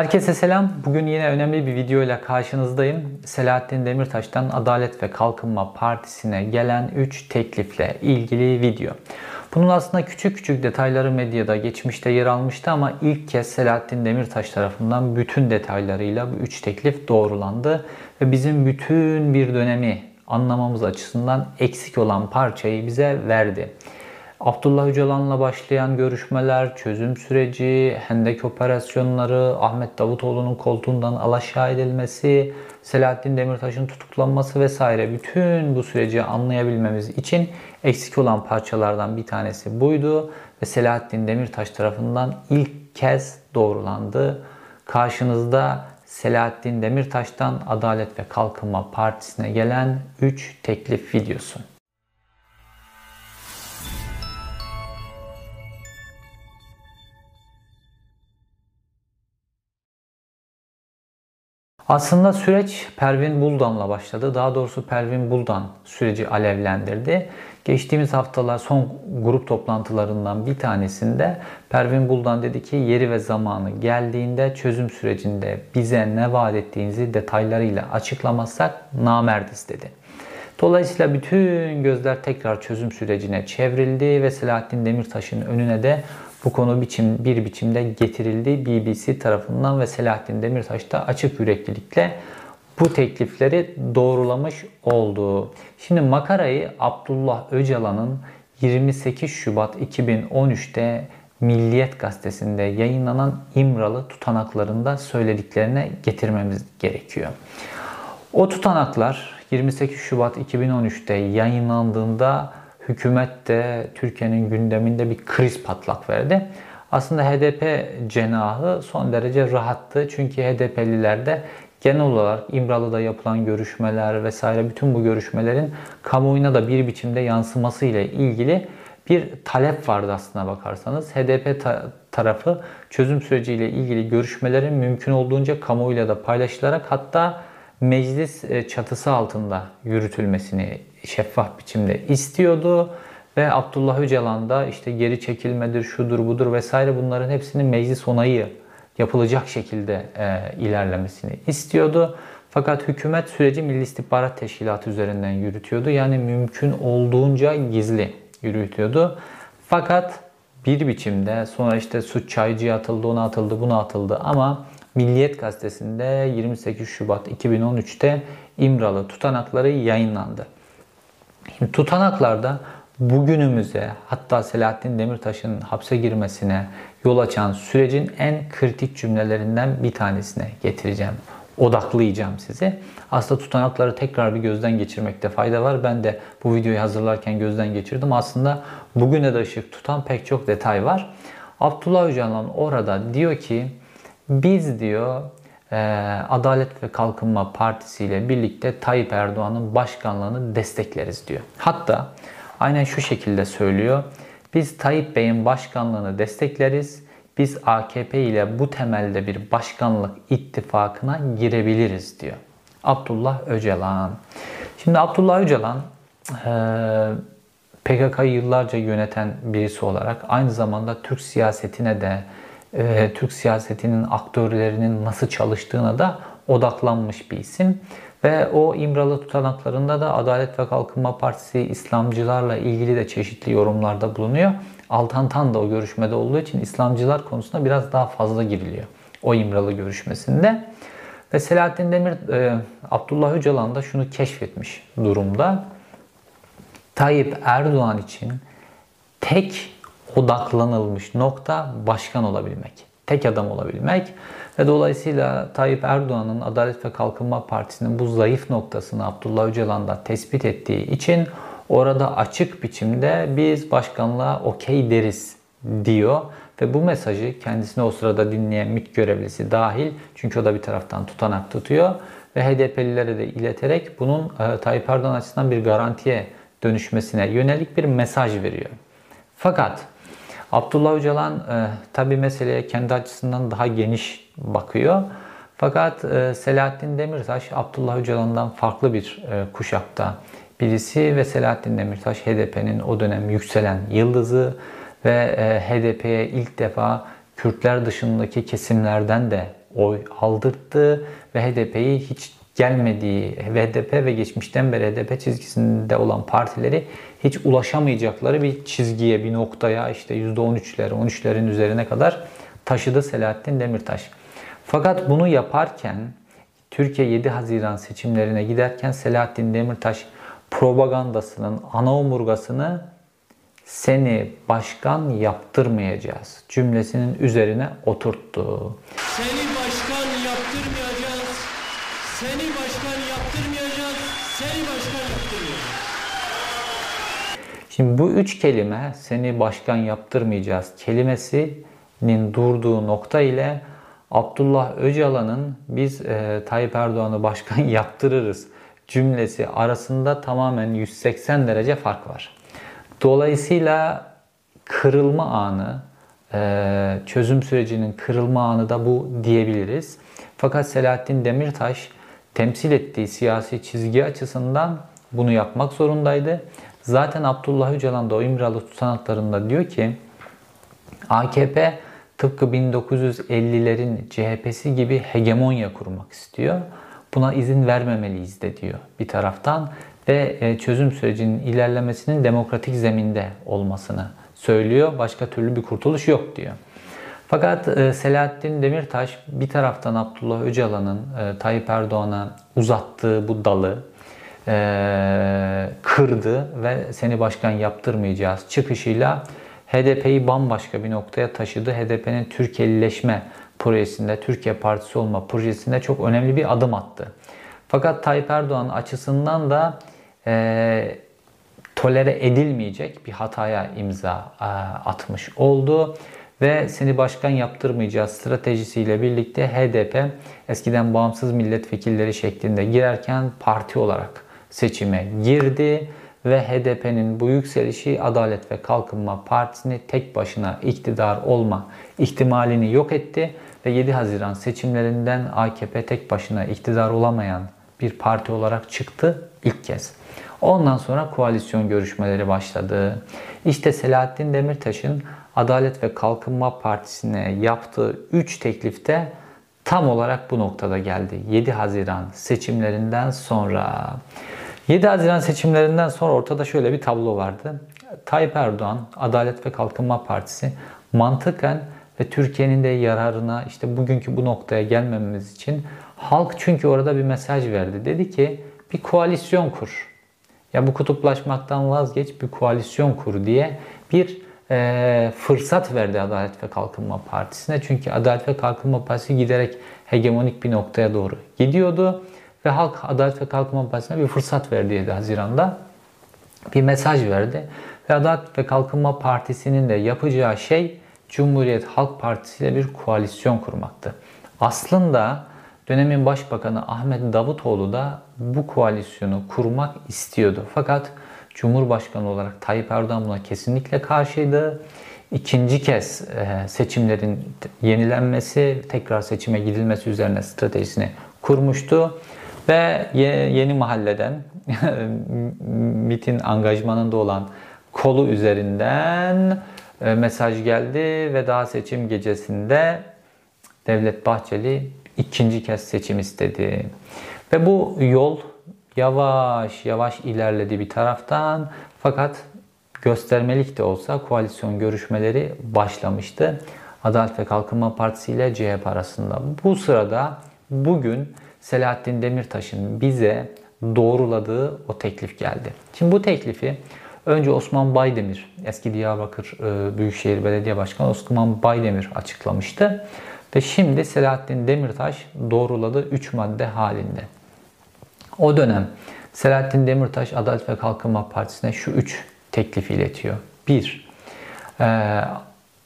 Herkese selam. Bugün yine önemli bir video ile karşınızdayım. Selahattin Demirtaş'tan Adalet ve Kalkınma Partisi'ne gelen 3 teklifle ilgili video. Bunun aslında küçük küçük detayları medyada geçmişte yer almıştı ama ilk kez Selahattin Demirtaş tarafından bütün detaylarıyla bu 3 teklif doğrulandı ve bizim bütün bir dönemi anlamamız açısından eksik olan parçayı bize verdi. Abdullah Öcalan'la başlayan görüşmeler, çözüm süreci, Hendek operasyonları, Ahmet Davutoğlu'nun koltuğundan alaşağı edilmesi, Selahattin Demirtaş'ın tutuklanması vesaire bütün bu süreci anlayabilmemiz için eksik olan parçalardan bir tanesi buydu ve Selahattin Demirtaş tarafından ilk kez doğrulandı. Karşınızda Selahattin Demirtaş'tan Adalet ve Kalkınma Partisi'ne gelen 3 teklif videosu. Aslında süreç Pervin Buldan'la başladı. Daha doğrusu Pervin Buldan süreci alevlendirdi. Geçtiğimiz haftalar son grup toplantılarından bir tanesinde Pervin Buldan dedi ki yeri ve zamanı geldiğinde çözüm sürecinde bize ne vaat ettiğinizi detaylarıyla açıklamazsak namerdiz dedi. Dolayısıyla bütün gözler tekrar çözüm sürecine çevrildi ve Selahattin Demirtaş'ın önüne de bu konu biçim, bir biçimde getirildi BBC tarafından ve Selahattin Demirtaş da açık yüreklilikle bu teklifleri doğrulamış oldu. Şimdi makarayı Abdullah Öcalan'ın 28 Şubat 2013'te Milliyet gazetesinde yayınlanan İmralı tutanaklarında söylediklerine getirmemiz gerekiyor. O tutanaklar 28 Şubat 2013'te yayınlandığında hükümet de Türkiye'nin gündeminde bir kriz patlak verdi. Aslında HDP cenahı son derece rahattı. Çünkü HDP'liler de genel olarak İmralı'da yapılan görüşmeler vesaire bütün bu görüşmelerin kamuoyuna da bir biçimde yansıması ile ilgili bir talep vardı aslına bakarsanız. HDP ta- tarafı çözüm süreciyle ilgili görüşmelerin mümkün olduğunca kamuoyuyla da paylaşılarak hatta meclis e, çatısı altında yürütülmesini şeffaf biçimde istiyordu. Ve Abdullah Öcalan da işte geri çekilmedir, şudur budur vesaire bunların hepsinin meclis onayı yapılacak şekilde e, ilerlemesini istiyordu. Fakat hükümet süreci Milli İstihbarat Teşkilatı üzerinden yürütüyordu. Yani mümkün olduğunca gizli yürütüyordu. Fakat bir biçimde sonra işte suç çaycıya atıldı, ona atıldı, buna atıldı ama Milliyet gazetesinde 28 Şubat 2013'te İmralı tutanakları yayınlandı. Şimdi tutanaklarda bugünümüze hatta Selahattin Demirtaş'ın hapse girmesine yol açan sürecin en kritik cümlelerinden bir tanesine getireceğim. Odaklayacağım sizi. Aslında tutanakları tekrar bir gözden geçirmekte fayda var. Ben de bu videoyu hazırlarken gözden geçirdim. Aslında bugüne de ışık tutan pek çok detay var. Abdullah Öcalan orada diyor ki biz diyor e, Adalet ve Kalkınma Partisi ile birlikte Tayyip Erdoğan'ın başkanlığını destekleriz diyor. Hatta aynen şu şekilde söylüyor. Biz Tayyip Bey'in başkanlığını destekleriz. Biz AKP ile bu temelde bir başkanlık ittifakına girebiliriz diyor. Abdullah Öcalan. Şimdi Abdullah Öcalan e, PKK'yı yıllarca yöneten birisi olarak aynı zamanda Türk siyasetine de e, Türk siyasetinin aktörlerinin nasıl çalıştığına da odaklanmış bir isim. Ve o İmralı tutanaklarında da Adalet ve Kalkınma Partisi İslamcılarla ilgili de çeşitli yorumlarda bulunuyor. Altan Tan da o görüşmede olduğu için İslamcılar konusunda biraz daha fazla giriliyor. O İmralı görüşmesinde. Ve Selahattin Demir, e, Abdullah Öcalan da şunu keşfetmiş durumda. Tayyip Erdoğan için tek odaklanılmış nokta başkan olabilmek. Tek adam olabilmek ve dolayısıyla Tayyip Erdoğan'ın Adalet ve Kalkınma Partisi'nin bu zayıf noktasını Abdullah Öcalan da tespit ettiği için orada açık biçimde biz başkanlığa okey deriz diyor ve bu mesajı kendisine o sırada dinleyen MİT görevlisi dahil çünkü o da bir taraftan tutanak tutuyor ve HDP'lilere de ileterek bunun e, Tayyip Erdoğan açısından bir garantiye dönüşmesine yönelik bir mesaj veriyor. Fakat Abdullah Öcalan e, tabi meseleye kendi açısından daha geniş bakıyor. Fakat e, Selahattin Demirtaş Abdullah Öcalan'dan farklı bir e, kuşakta birisi ve Selahattin Demirtaş HDP'nin o dönem yükselen yıldızı ve e, HDP'ye ilk defa Kürtler dışındaki kesimlerden de oy aldırttı ve HDP'yi hiç gelmediği ve HDP ve geçmişten beri HDP çizgisinde olan partileri hiç ulaşamayacakları bir çizgiye, bir noktaya işte %13'ler, 13'lerin üzerine kadar taşıdı Selahattin Demirtaş. Fakat bunu yaparken Türkiye 7 Haziran seçimlerine giderken Selahattin Demirtaş propagandasının ana omurgasını seni başkan yaptırmayacağız cümlesinin üzerine oturttu. Seni başkan yaptırmayacağız. Seni başkan yaptırmayacağız. Seni başkan yaptırmayacağız. Şimdi bu üç kelime seni başkan yaptırmayacağız kelimesinin durduğu nokta ile Abdullah Öcalan'ın biz e, Tayyip Erdoğan'ı başkan yaptırırız cümlesi arasında tamamen 180 derece fark var. Dolayısıyla kırılma anı, e, çözüm sürecinin kırılma anı da bu diyebiliriz. Fakat Selahattin Demirtaş temsil ettiği siyasi çizgi açısından bunu yapmak zorundaydı. Zaten Abdullah Öcalan da o İmralı tutanaklarında diyor ki AKP tıpkı 1950'lerin CHP'si gibi hegemonya kurmak istiyor. Buna izin vermemeliyiz de diyor bir taraftan ve e, çözüm sürecinin ilerlemesinin demokratik zeminde olmasını söylüyor. Başka türlü bir kurtuluş yok diyor. Fakat e, Selahattin Demirtaş bir taraftan Abdullah Öcalan'ın e, Tayyip Erdoğan'a uzattığı bu dalı kırdı ve seni başkan yaptırmayacağız çıkışıyla HDP'yi bambaşka bir noktaya taşıdı. HDP'nin Türkiye'lileşme projesinde, Türkiye Partisi olma projesinde çok önemli bir adım attı. Fakat Tayyip Erdoğan açısından da e, tolere edilmeyecek bir hataya imza e, atmış oldu ve seni başkan yaptırmayacağız stratejisiyle birlikte HDP eskiden bağımsız milletvekilleri şeklinde girerken parti olarak seçime girdi ve HDP'nin bu yükselişi Adalet ve Kalkınma Partisi'ni tek başına iktidar olma ihtimalini yok etti ve 7 Haziran seçimlerinden AKP tek başına iktidar olamayan bir parti olarak çıktı ilk kez. Ondan sonra koalisyon görüşmeleri başladı. İşte Selahattin Demirtaş'ın Adalet ve Kalkınma Partisi'ne yaptığı 3 teklifte tam olarak bu noktada geldi. 7 Haziran seçimlerinden sonra. 7 Haziran seçimlerinden sonra ortada şöyle bir tablo vardı. Tayyip Erdoğan, Adalet ve Kalkınma Partisi mantıken ve Türkiye'nin de yararına işte bugünkü bu noktaya gelmememiz için halk çünkü orada bir mesaj verdi. Dedi ki bir koalisyon kur. Ya bu kutuplaşmaktan vazgeç bir koalisyon kur diye bir e, fırsat verdi Adalet ve Kalkınma Partisi'ne. Çünkü Adalet ve Kalkınma Partisi giderek hegemonik bir noktaya doğru gidiyordu. Ve halk Adalet ve Kalkınma Partisi'ne bir fırsat verdi 7 Haziran'da. Bir mesaj verdi. Ve Adalet ve Kalkınma Partisi'nin de yapacağı şey Cumhuriyet Halk Partisi ile bir koalisyon kurmaktı. Aslında dönemin başbakanı Ahmet Davutoğlu da bu koalisyonu kurmak istiyordu. Fakat Cumhurbaşkanı olarak Tayyip Erdoğan buna kesinlikle karşıydı. İkinci kez e, seçimlerin yenilenmesi, tekrar seçime gidilmesi üzerine stratejisini kurmuştu. Ve yeni mahalleden MIT'in angajmanında olan kolu üzerinden e, mesaj geldi ve daha seçim gecesinde Devlet Bahçeli ikinci kez seçim istedi. Ve bu yol yavaş yavaş ilerledi bir taraftan fakat göstermelik de olsa koalisyon görüşmeleri başlamıştı. Adalet ve Kalkınma Partisi ile CHP arasında. Bu sırada bugün Selahattin Demirtaş'ın bize doğruladığı o teklif geldi. Şimdi bu teklifi önce Osman Baydemir, eski Diyarbakır e, Büyükşehir Belediye Başkanı Osman Baydemir açıklamıştı. Ve şimdi Selahattin Demirtaş doğruladı 3 madde halinde. O dönem Selahattin Demirtaş Adalet ve Kalkınma Partisi'ne şu 3 teklif iletiyor. 1. E,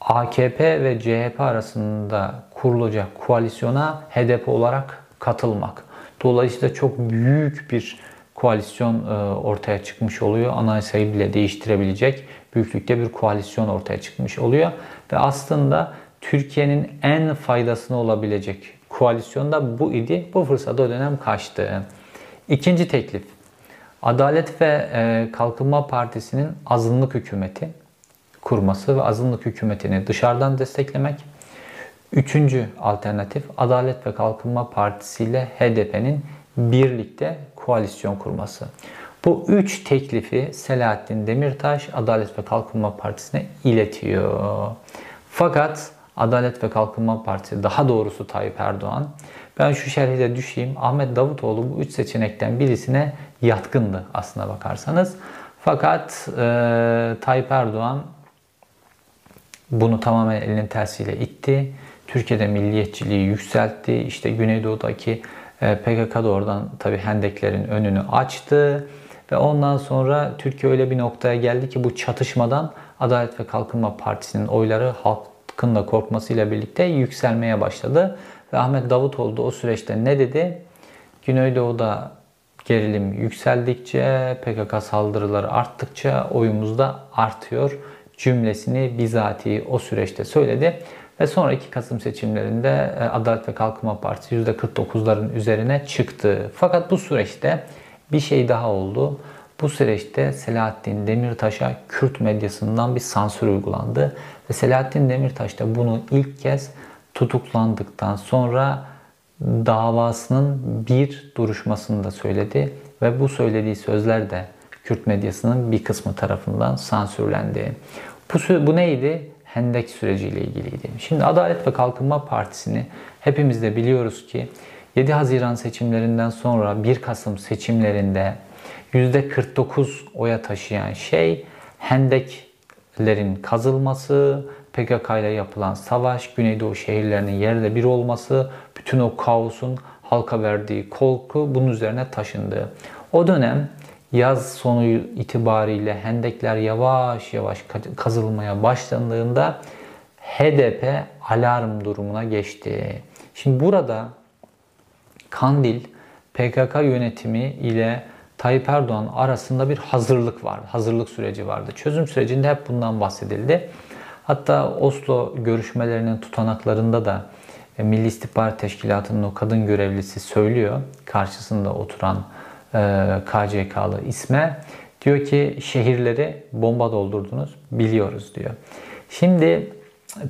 AKP ve CHP arasında kurulacak koalisyona HDP olarak katılmak. Dolayısıyla çok büyük bir koalisyon e, ortaya çıkmış oluyor. Anayasayı bile değiştirebilecek büyüklükte bir koalisyon ortaya çıkmış oluyor. Ve aslında Türkiye'nin en faydasına olabilecek koalisyon da bu idi. Bu fırsat o dönem kaçtı. İkinci teklif. Adalet ve e, Kalkınma Partisi'nin azınlık hükümeti kurması ve azınlık hükümetini dışarıdan desteklemek. Üçüncü alternatif Adalet ve Kalkınma Partisi ile HDP'nin birlikte koalisyon kurması. Bu üç teklifi Selahattin Demirtaş Adalet ve Kalkınma Partisi'ne iletiyor. Fakat Adalet ve Kalkınma Partisi daha doğrusu Tayyip Erdoğan ben şu şerhi de düşeyim. Ahmet Davutoğlu bu üç seçenekten birisine yatkındı aslına bakarsanız. Fakat e, Tayyip Erdoğan bunu tamamen elinin tersiyle itti. Türkiye'de milliyetçiliği yükseltti. İşte Güneydoğu'daki e, PKK da oradan tabii hendeklerin önünü açtı. Ve ondan sonra Türkiye öyle bir noktaya geldi ki bu çatışmadan Adalet ve Kalkınma Partisi'nin oyları halkın da korkmasıyla birlikte yükselmeye başladı. Ve Ahmet Davutoğlu da o süreçte ne dedi? Güneydoğu'da gerilim yükseldikçe, PKK saldırıları arttıkça oyumuz da artıyor cümlesini bizatihi o süreçte söyledi. Ve sonraki Kasım seçimlerinde e, Adalet ve Kalkınma Partisi %49'ların üzerine çıktı. Fakat bu süreçte bir şey daha oldu. Bu süreçte Selahattin Demirtaş'a Kürt medyasından bir sansür uygulandı. Ve Selahattin Demirtaş da bunu ilk kez tutuklandıktan sonra davasının bir duruşmasında söyledi. Ve bu söylediği sözler de Kürt medyasının bir kısmı tarafından sansürlendi. Bu, bu neydi? Hendek süreciyle ilgiliydi. Şimdi Adalet ve Kalkınma Partisi'ni hepimiz de biliyoruz ki 7 Haziran seçimlerinden sonra 1 Kasım seçimlerinde %49 oya taşıyan şey hendeklerin kazılması, PKK ile yapılan savaş, Güneydoğu şehirlerinin yerle bir olması, bütün o kaosun halka verdiği korku bunun üzerine taşındı. O dönem yaz sonu itibariyle hendekler yavaş yavaş kazılmaya başlandığında HDP alarm durumuna geçti. Şimdi burada Kandil PKK yönetimi ile Tayyip Erdoğan arasında bir hazırlık vardı. Hazırlık süreci vardı. Çözüm sürecinde hep bundan bahsedildi. Hatta Oslo görüşmelerinin tutanaklarında da e, Milli İstihbarat Teşkilatı'nın o kadın görevlisi söylüyor. Karşısında oturan e, KCK'lı isme. Diyor ki şehirleri bomba doldurdunuz biliyoruz diyor. Şimdi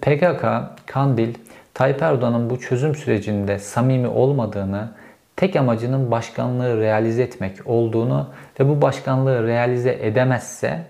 PKK, Kandil, Tayyip Erdoğan'ın bu çözüm sürecinde samimi olmadığını, tek amacının başkanlığı realize etmek olduğunu ve bu başkanlığı realize edemezse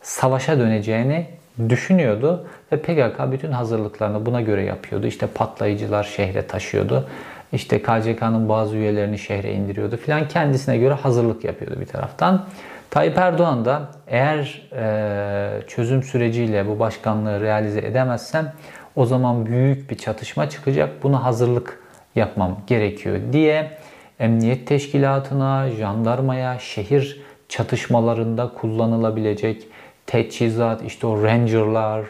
savaşa döneceğini düşünüyordu ve PKK bütün hazırlıklarını buna göre yapıyordu. İşte patlayıcılar şehre taşıyordu. İşte KCK'nın bazı üyelerini şehre indiriyordu filan kendisine göre hazırlık yapıyordu bir taraftan. Tayyip Erdoğan da eğer e, çözüm süreciyle bu başkanlığı realize edemezsem o zaman büyük bir çatışma çıkacak. Buna hazırlık yapmam gerekiyor diye emniyet teşkilatına, jandarmaya, şehir çatışmalarında kullanılabilecek teçhizat, işte o rangerlar,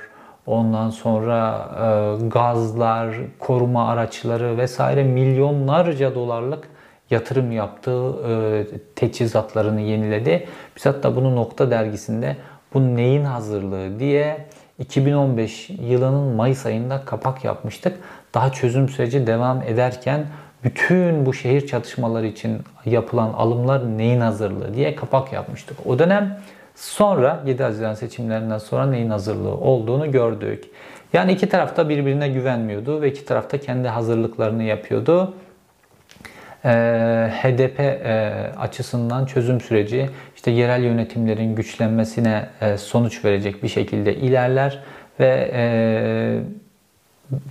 ondan sonra e, gazlar, koruma araçları vesaire milyonlarca dolarlık yatırım yaptığı e, teçhizatlarını yeniledi. Biz hatta bunu Nokta dergisinde bu neyin hazırlığı diye 2015 yılının Mayıs ayında kapak yapmıştık. Daha çözüm süreci devam ederken bütün bu şehir çatışmaları için yapılan alımlar neyin hazırlığı diye kapak yapmıştık. O dönem sonra 7 Haziran seçimlerinden sonra neyin hazırlığı olduğunu gördük. Yani iki tarafta birbirine güvenmiyordu ve iki tarafta kendi hazırlıklarını yapıyordu. Ee, HDP e, açısından çözüm süreci işte yerel yönetimlerin güçlenmesine e, sonuç verecek bir şekilde ilerler ve e,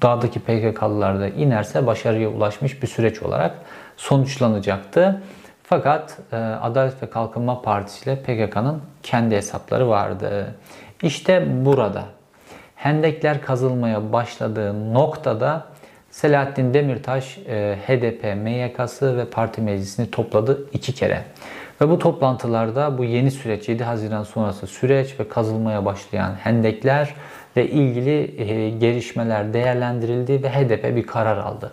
dağdaki PKK'lılar da inerse başarıya ulaşmış bir süreç olarak sonuçlanacaktı. Fakat e, Adalet ve Kalkınma Partisi ile PKK'nın kendi hesapları vardı. İşte burada hendekler kazılmaya başladığı noktada Selahattin Demirtaş e, HDP MYK'sı ve parti meclisini topladı iki kere. Ve bu toplantılarda bu yeni süreç 7 Haziran sonrası süreç ve kazılmaya başlayan hendekler ve ilgili e, gelişmeler değerlendirildi ve HDP bir karar aldı.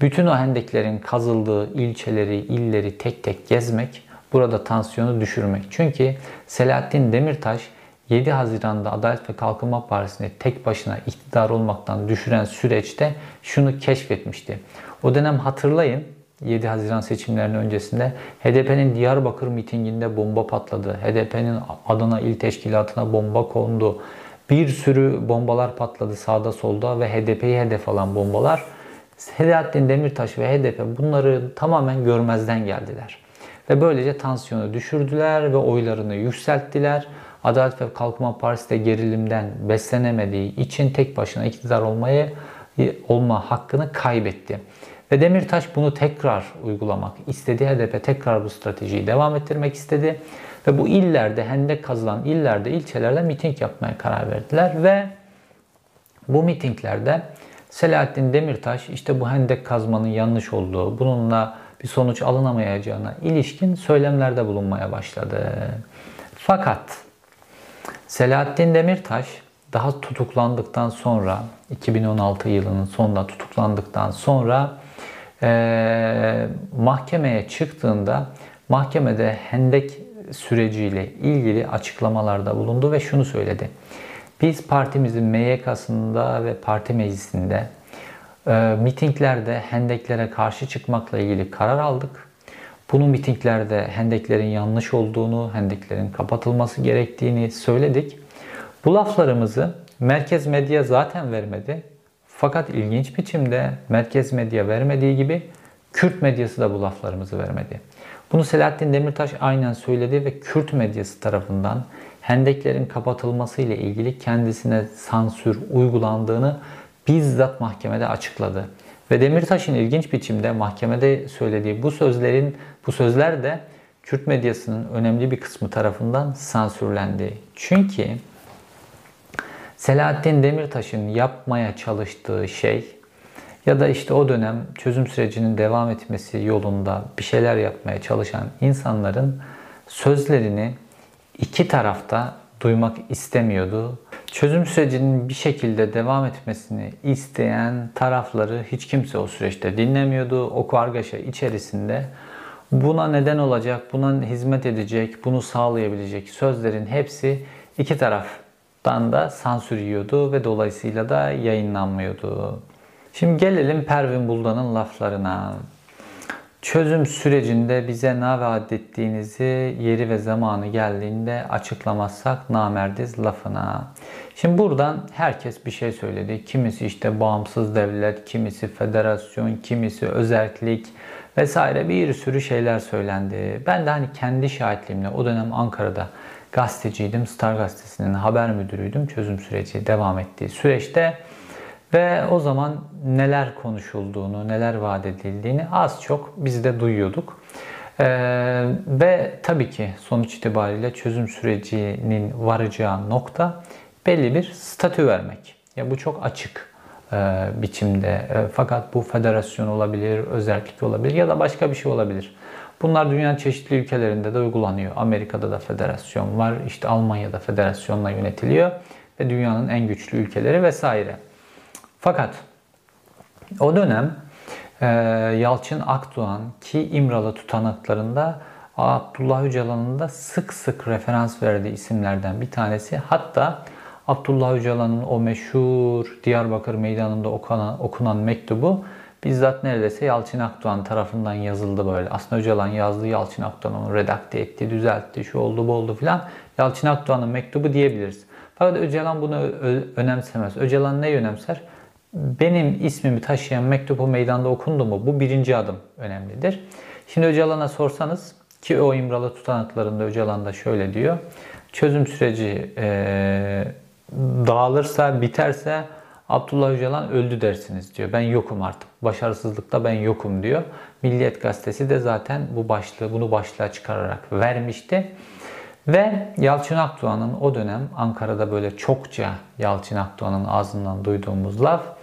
Bütün o hendeklerin kazıldığı ilçeleri, illeri tek tek gezmek, burada tansiyonu düşürmek. Çünkü Selahattin Demirtaş 7 Haziran'da Adalet ve Kalkınma Partisi'ni tek başına iktidar olmaktan düşüren süreçte şunu keşfetmişti. O dönem hatırlayın 7 Haziran seçimlerinin öncesinde HDP'nin Diyarbakır mitinginde bomba patladı. HDP'nin Adana İl Teşkilatı'na bomba kondu. Bir sürü bombalar patladı sağda solda ve HDP'yi hedef alan bombalar. Selahattin Demirtaş ve HDP bunları tamamen görmezden geldiler. Ve böylece tansiyonu düşürdüler ve oylarını yükselttiler. Adalet ve Kalkınma Partisi de gerilimden beslenemediği için tek başına iktidar olmayı olma hakkını kaybetti. Ve Demirtaş bunu tekrar uygulamak istedi. HDP tekrar bu stratejiyi devam ettirmek istedi. Ve bu illerde, hendek kazılan illerde, ilçelerde miting yapmaya karar verdiler. Ve bu mitinglerde Selahattin Demirtaş işte bu hendek kazmanın yanlış olduğu, bununla bir sonuç alınamayacağına ilişkin söylemlerde bulunmaya başladı. Fakat Selahattin Demirtaş daha tutuklandıktan sonra 2016 yılının sonunda tutuklandıktan sonra e, mahkemeye çıktığında mahkemede hendek süreciyle ilgili açıklamalarda bulundu ve şunu söyledi. Biz partimizin MYK'sında ve parti meclisinde e, mitinglerde hendeklere karşı çıkmakla ilgili karar aldık. Bunun mitinglerde hendeklerin yanlış olduğunu, hendeklerin kapatılması gerektiğini söyledik. Bu laflarımızı merkez medya zaten vermedi. Fakat ilginç biçimde merkez medya vermediği gibi Kürt medyası da bu laflarımızı vermedi. Bunu Selahattin Demirtaş aynen söyledi ve Kürt medyası tarafından hendeklerin kapatılması ile ilgili kendisine sansür uygulandığını bizzat mahkemede açıkladı. Ve Demirtaş'ın ilginç biçimde mahkemede söylediği bu sözlerin bu sözler de Kürt medyasının önemli bir kısmı tarafından sansürlendi. Çünkü Selahattin Demirtaş'ın yapmaya çalıştığı şey ya da işte o dönem çözüm sürecinin devam etmesi yolunda bir şeyler yapmaya çalışan insanların sözlerini iki tarafta duymak istemiyordu. Çözüm sürecinin bir şekilde devam etmesini isteyen tarafları hiç kimse o süreçte dinlemiyordu. O kargaşa içerisinde buna neden olacak, buna hizmet edecek, bunu sağlayabilecek sözlerin hepsi iki taraftan da sansür yiyordu ve dolayısıyla da yayınlanmıyordu. Şimdi gelelim Pervin Buldan'ın laflarına. Çözüm sürecinde bize ne vaat ettiğinizi yeri ve zamanı geldiğinde açıklamazsak namerdiz lafına. Şimdi buradan herkes bir şey söyledi. Kimisi işte bağımsız devlet, kimisi federasyon, kimisi özellik vesaire bir sürü şeyler söylendi. Ben de hani kendi şahitliğimle o dönem Ankara'da gazeteciydim. Star Gazetesi'nin haber müdürüydüm. Çözüm süreci devam ettiği süreçte ve o zaman neler konuşulduğunu, neler vaat edildiğini az çok biz de duyuyorduk. Ee, ve tabii ki sonuç itibariyle çözüm sürecinin varacağı nokta belli bir statü vermek. Ya bu çok açık e, biçimde. E, fakat bu federasyon olabilir, özellik olabilir ya da başka bir şey olabilir. Bunlar dünyanın çeşitli ülkelerinde de uygulanıyor. Amerika'da da federasyon var, işte Almanya'da federasyonla yönetiliyor ve dünyanın en güçlü ülkeleri vesaire. Fakat o dönem e, Yalçın Akdoğan ki İmralı tutanaklarında Abdullah Öcalan'ın da sık sık referans verdiği isimlerden bir tanesi. Hatta Abdullah Öcalan'ın o meşhur Diyarbakır Meydanı'nda okunan, okunan mektubu bizzat neredeyse Yalçın Akdoğan tarafından yazıldı böyle. Aslında Öcalan yazdı, Yalçın Akdoğan onu redakte etti, düzeltti, şu oldu bu oldu filan. Yalçın Akdoğan'ın mektubu diyebiliriz. Fakat Öcalan bunu önemsemez. Öcalan ne önemser? Benim ismimi taşıyan mektup o meydanda okundu mu? Bu birinci adım önemlidir. Şimdi Öcalan'a sorsanız ki o İmralı tutanaklarında Öcalan da şöyle diyor. Çözüm süreci e, dağılırsa, biterse Abdullah Öcalan öldü dersiniz diyor. Ben yokum artık. Başarısızlıkta ben yokum diyor. Milliyet gazetesi de zaten bu başlığı, bunu başlığa çıkararak vermişti. Ve Yalçın Akdoğan'ın o dönem Ankara'da böyle çokça Yalçın Akdoğan'ın ağzından duyduğumuz laf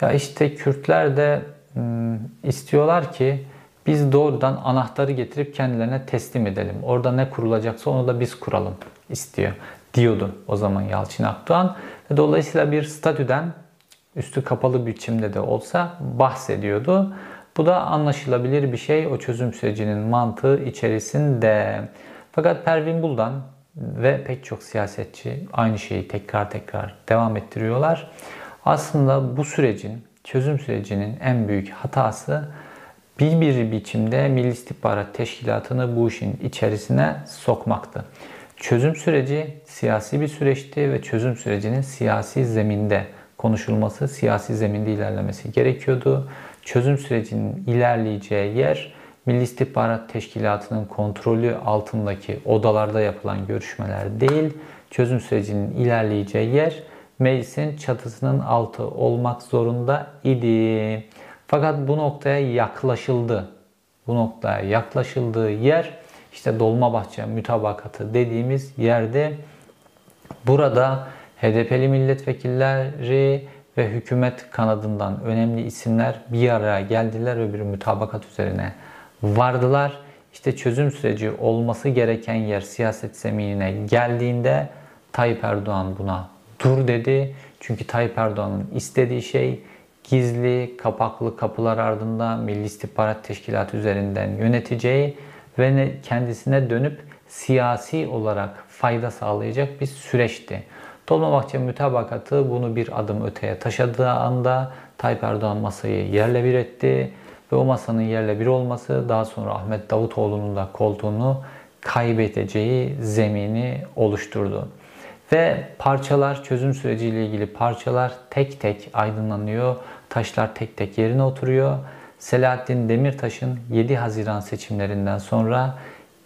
ya işte Kürtler de ıı, istiyorlar ki biz doğrudan anahtarı getirip kendilerine teslim edelim. Orada ne kurulacaksa onu da biz kuralım istiyor diyordu o zaman Yalçın Akdoğan. Dolayısıyla bir statüden üstü kapalı biçimde de olsa bahsediyordu. Bu da anlaşılabilir bir şey o çözüm sürecinin mantığı içerisinde. Fakat Pervin Buldan ve pek çok siyasetçi aynı şeyi tekrar tekrar devam ettiriyorlar. Aslında bu sürecin, çözüm sürecinin en büyük hatası bir bir biçimde Milli İstihbarat Teşkilatı'nı bu işin içerisine sokmaktı. Çözüm süreci siyasi bir süreçti ve çözüm sürecinin siyasi zeminde konuşulması, siyasi zeminde ilerlemesi gerekiyordu. Çözüm sürecinin ilerleyeceği yer Milli İstihbarat Teşkilatı'nın kontrolü altındaki odalarda yapılan görüşmeler değil, çözüm sürecinin ilerleyeceği yer meclisin çatısının altı olmak zorunda idi. Fakat bu noktaya yaklaşıldı. Bu noktaya yaklaşıldığı yer işte Dolmabahçe mütabakatı dediğimiz yerde burada HDP'li milletvekilleri ve hükümet kanadından önemli isimler bir araya geldiler ve bir mütabakat üzerine vardılar. İşte çözüm süreci olması gereken yer siyaset zeminine geldiğinde Tayyip Erdoğan buna dur dedi. Çünkü Tayyip Erdoğan'ın istediği şey gizli, kapaklı kapılar ardında Milli İstihbarat Teşkilatı üzerinden yöneteceği ve ne- kendisine dönüp siyasi olarak fayda sağlayacak bir süreçti. Dolmabahçe mütabakatı bunu bir adım öteye taşıdığı anda Tayyip Erdoğan masayı yerle bir etti ve o masanın yerle bir olması daha sonra Ahmet Davutoğlu'nun da koltuğunu kaybedeceği zemini oluşturdu. Ve parçalar, çözüm süreciyle ilgili parçalar tek tek aydınlanıyor. Taşlar tek tek yerine oturuyor. Selahattin Demirtaş'ın 7 Haziran seçimlerinden sonra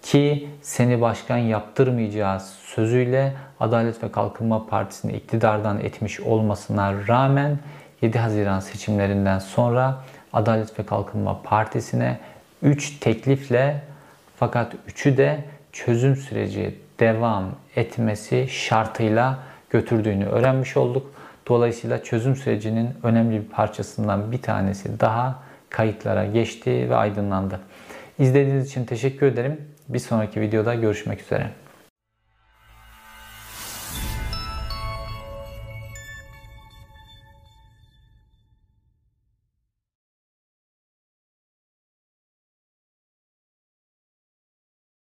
ki seni başkan yaptırmayacağız sözüyle Adalet ve Kalkınma Partisi'ni iktidardan etmiş olmasına rağmen 7 Haziran seçimlerinden sonra Adalet ve Kalkınma Partisi'ne 3 teklifle fakat üçü de çözüm süreci devam etmesi şartıyla götürdüğünü öğrenmiş olduk. Dolayısıyla çözüm sürecinin önemli bir parçasından bir tanesi daha kayıtlara geçti ve aydınlandı. İzlediğiniz için teşekkür ederim. Bir sonraki videoda görüşmek üzere.